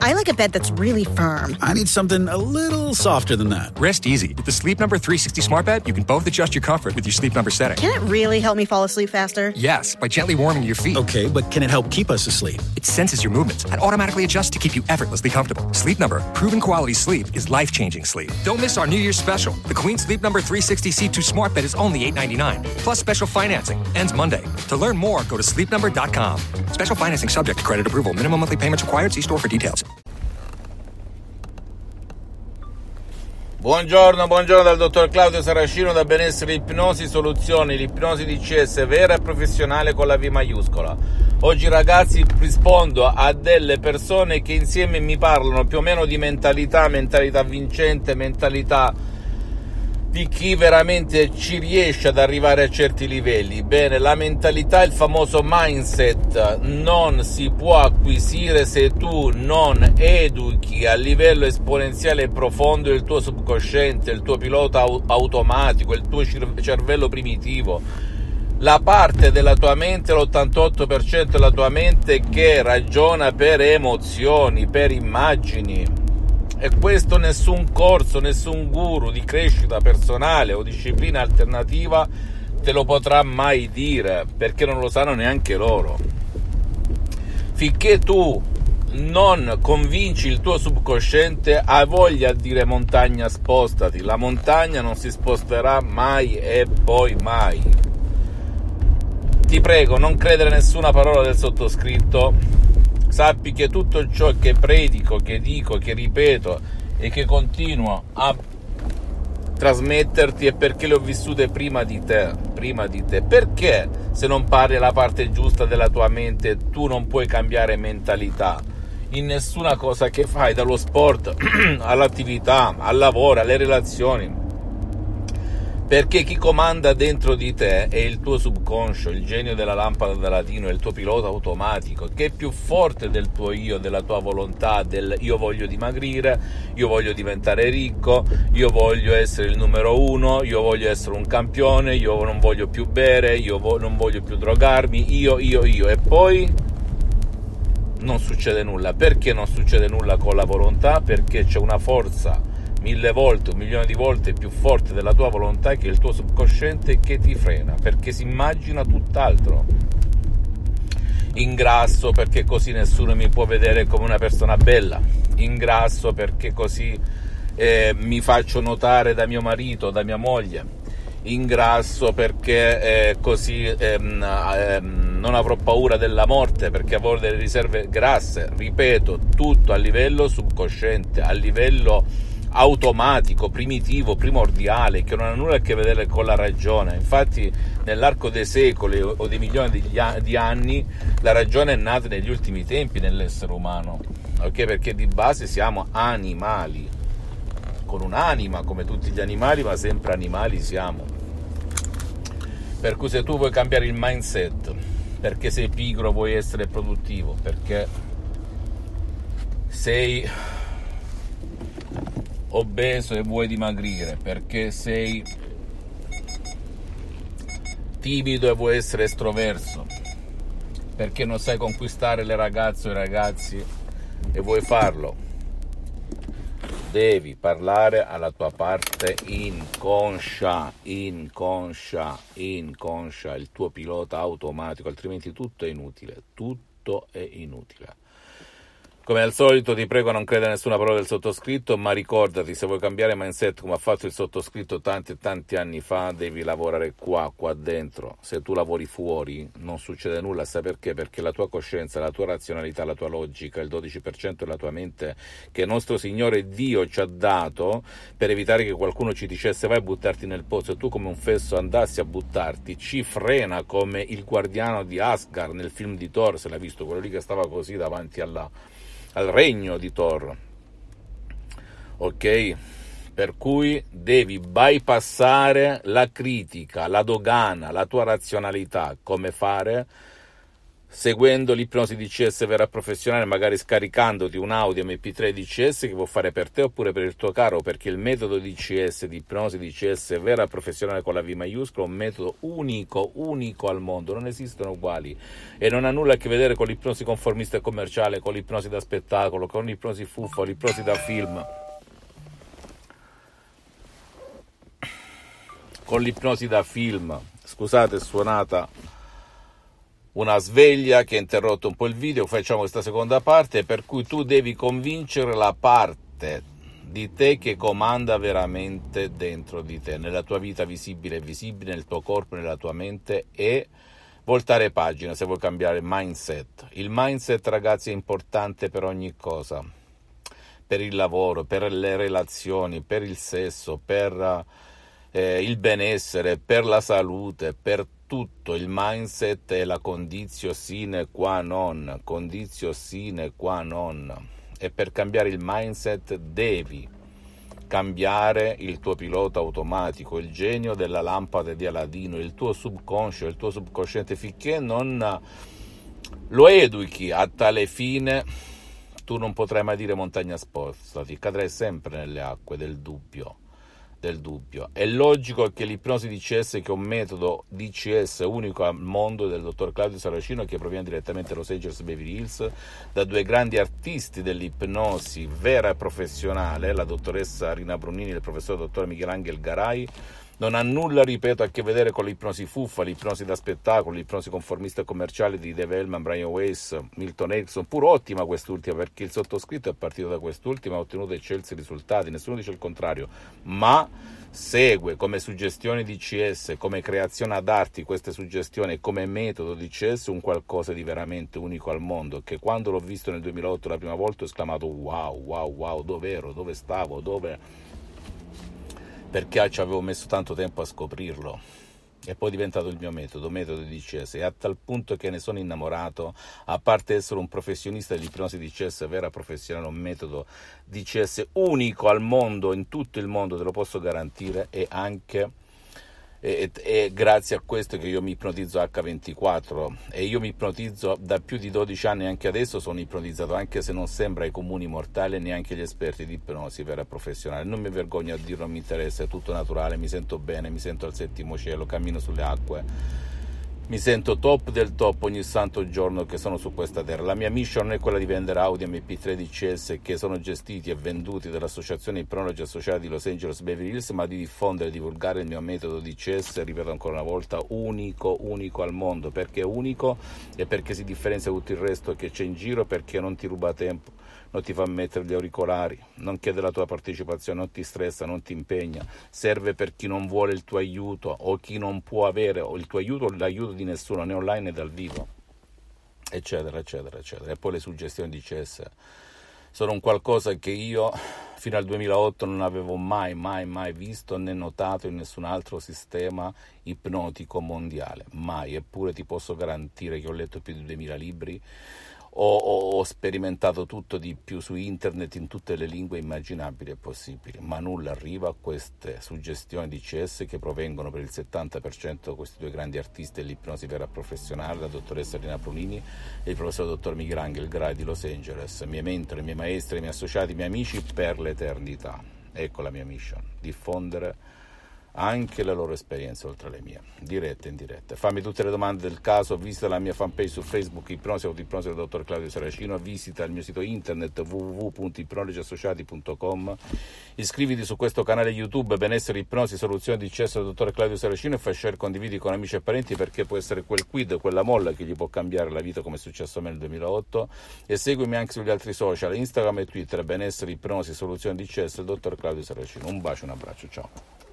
I like a bed that's really firm. I need something a little softer than that. Rest easy. With the Sleep Number 360 smart bed, you can both adjust your comfort with your sleep number setting. Can it really help me fall asleep faster? Yes, by gently warming your feet. Okay, but can it help keep us asleep? It senses your movements and automatically adjusts to keep you effortlessly comfortable. Sleep Number, proven quality sleep is life-changing sleep. Don't miss our New Year's special. The Queen Sleep Number 360 C2 smart bed is only 899, plus special financing. Ends Monday. To learn more, go to sleepnumber.com. Special financing subject to credit approval. Minimum monthly payments required. See store for details. Buongiorno, buongiorno dal dottor Claudio Saracino da Benessere Ipnosi Soluzioni, l'ipnosi di CS vera e professionale con la V maiuscola. Oggi ragazzi rispondo a delle persone che insieme mi parlano più o meno di mentalità, mentalità vincente, mentalità di chi veramente ci riesce ad arrivare a certi livelli. Bene, la mentalità, il famoso mindset, non si può acquisire se tu non educhi a livello esponenziale e profondo il tuo subconsciente, il tuo pilota automatico, il tuo cervello primitivo. La parte della tua mente, l'88% della tua mente che ragiona per emozioni, per immagini e questo nessun corso, nessun guru di crescita personale o disciplina alternativa te lo potrà mai dire, perché non lo sanno neanche loro. Finché tu non convinci il tuo subconsciente, hai voglia di dire montagna spostati, la montagna non si sposterà mai e poi mai. Ti prego, non credere a nessuna parola del sottoscritto sappi che tutto ciò che predico, che dico, che ripeto e che continuo a trasmetterti è perché le ho vissute prima di te, prima di te. Perché se non parli la parte giusta della tua mente tu non puoi cambiare mentalità? In nessuna cosa che fai, dallo sport all'attività, al lavoro, alle relazioni perché chi comanda dentro di te è il tuo subconscio, il genio della lampada da latino, è il tuo pilota automatico, che è più forte del tuo io, della tua volontà, del io voglio dimagrire, io voglio diventare ricco, io voglio essere il numero uno, io voglio essere un campione, io non voglio più bere, io vo- non voglio più drogarmi, io, io, io. E poi non succede nulla. Perché non succede nulla con la volontà? Perché c'è una forza mille volte, un milione di volte più forte della tua volontà che il tuo subconsciente che ti frena, perché si immagina tutt'altro. Ingrasso perché così nessuno mi può vedere come una persona bella. Ingrasso perché così eh, mi faccio notare da mio marito, da mia moglie. Ingrasso perché eh, così ehm, ehm, non avrò paura della morte perché avrò delle riserve grasse. Ripeto, tutto a livello subconsciente, a livello automatico, primitivo, primordiale, che non ha nulla a che vedere con la ragione. Infatti, nell'arco dei secoli o dei milioni di anni, la ragione è nata negli ultimi tempi nell'essere umano, ok? Perché di base siamo animali, con un'anima come tutti gli animali, ma sempre animali siamo. Per cui se tu vuoi cambiare il mindset, perché sei pigro vuoi essere produttivo, perché sei obeso e vuoi dimagrire, perché sei timido e vuoi essere estroverso, perché non sai conquistare le ragazze o i ragazzi e vuoi farlo. Devi parlare alla tua parte inconscia, inconscia, inconscia, il tuo pilota automatico, altrimenti tutto è inutile, tutto è inutile. Come al solito ti prego non credere a nessuna parola del sottoscritto, ma ricordati, se vuoi cambiare mindset come ha fatto il sottoscritto tanti e tanti anni fa, devi lavorare qua, qua dentro. Se tu lavori fuori non succede nulla, sai perché? Perché la tua coscienza, la tua razionalità, la tua logica, il 12% della tua mente che nostro Signore Dio ci ha dato per evitare che qualcuno ci dicesse vai a buttarti nel pozzo e tu come un fesso andassi a buttarti, ci frena come il guardiano di Asgard nel film di Thor, se l'ha visto, quello lì che stava così davanti alla al regno di Thor. Ok? Per cui devi bypassare la critica, la dogana, la tua razionalità. Come fare? Seguendo l'ipnosi DCS vera professionale, magari scaricandoti un audio MP3 DCS che può fare per te oppure per il tuo caro, perché il metodo DCS di ipnosi DCS vera professionale con la V maiuscola è un metodo unico, unico al mondo, non esistono uguali e non ha nulla a che vedere con l'ipnosi conformista e commerciale, con l'ipnosi da spettacolo, con l'ipnosi fuffa, l'ipnosi da film. Con l'ipnosi da film, scusate, è suonata una sveglia che ha interrotto un po' il video, facciamo questa seconda parte, per cui tu devi convincere la parte di te che comanda veramente dentro di te, nella tua vita visibile e visibile, nel tuo corpo, nella tua mente e voltare pagina se vuoi cambiare mindset. Il mindset, ragazzi, è importante per ogni cosa, per il lavoro, per le relazioni, per il sesso, per eh, il benessere, per la salute, per tutto il mindset è la condizio sine qua non, condizio sine qua non. E per cambiare il mindset devi cambiare il tuo pilota automatico, il genio della lampada di Aladino, il tuo subconscio, il tuo subconsciente, finché non lo educhi a tale fine, tu non potrai mai dire montagna spostati, cadrai sempre nelle acque del dubbio del dubbio. È logico che l'ipnosi DCS, che è un metodo DCS unico al mondo del dottor Claudio Saracino, che proviene direttamente da Los Angeles Beverly Hills, da due grandi artisti dell'ipnosi vera e professionale, la dottoressa Rina Brunini e il professor dottor Michelangelo Garai, non ha nulla, ripeto, a che vedere con l'ipnosi fuffa, l'ipnosi da spettacolo, l'ipnosi conformista commerciale di Dave Hellman, Brian Weiss, Milton Erickson, pur ottima quest'ultima perché il sottoscritto è partito da quest'ultima ha ottenuto eccelsi risultati, nessuno dice il contrario, ma segue come suggestione di CS, come creazione ad arti queste suggestioni, come metodo di CS un qualcosa di veramente unico al mondo, che quando l'ho visto nel 2008 la prima volta ho esclamato wow, wow, wow, dove ero, dove stavo, dove? Perché ci avevo messo tanto tempo a scoprirlo e poi è diventato il mio metodo, metodo di DCS e a tal punto che ne sono innamorato, a parte essere un professionista dell'ipnosi DCS vera professionale, un metodo DCS unico al mondo, in tutto il mondo, te lo posso garantire, e anche e, e, grazie a questo che io mi ipnotizzo H24 e io mi ipnotizzo da più di 12 anni anche adesso sono ipnotizzato anche se non sembra ai comuni mortali neanche agli esperti di ipnosi vera professionale. Non mi vergogno a dirlo, non mi interessa, è tutto naturale mi sento bene, mi sento al settimo cielo cammino sulle acque mi sento top del top ogni santo giorno che sono su questa terra. La mia mission è quella di vendere Audi MP3 DCS che sono gestiti e venduti dall'associazione Ipnologi Associati di Los Angeles Beverly Hills, ma di diffondere e divulgare il mio metodo DCS, ripeto ancora una volta, unico, unico al mondo. Perché è unico e perché si differenzia da tutto il resto che c'è in giro, perché non ti ruba tempo non ti fa mettere gli auricolari, non chiede la tua partecipazione, non ti stressa, non ti impegna, serve per chi non vuole il tuo aiuto o chi non può avere il tuo aiuto o l'aiuto di nessuno, né online né dal vivo, eccetera, eccetera, eccetera. E poi le suggestioni di CS sono un qualcosa che io fino al 2008 non avevo mai, mai, mai visto né notato in nessun altro sistema ipnotico mondiale, mai, eppure ti posso garantire che ho letto più di 2000 libri ho, ho, sperimentato tutto di più su internet in tutte le lingue immaginabili e possibili, ma nulla arriva a queste suggestioni di CS che provengono per il 70% da questi due grandi artisti dell'ipnosi vera professionale, la dottoressa Rina Prunini e il professor dottor Michelangelo Grai di Los Angeles, miei mentori, miei maestri, miei associati, miei amici per l'eternità. Ecco la mia mission, diffondere anche le loro esperienze oltre le mie, dirette e indirette. Fammi tutte le domande del caso, visita la mia fanpage su Facebook Ipnosi o Ipnosi del dottor Claudio Saracino, visita il mio sito internet www.ipnologiassociati.com, iscriviti su questo canale YouTube Benessere Ipnosi Soluzione di Cesso del dottor Claudio Saracino e fai share condividi con amici e parenti perché può essere quel quid, quella molla che gli può cambiare la vita come è successo a me nel 2008 e seguimi anche sugli altri social, Instagram e Twitter Benessere Ipnosi Soluzione di Cesso del dottor Claudio Saracino. Un bacio, un abbraccio, ciao.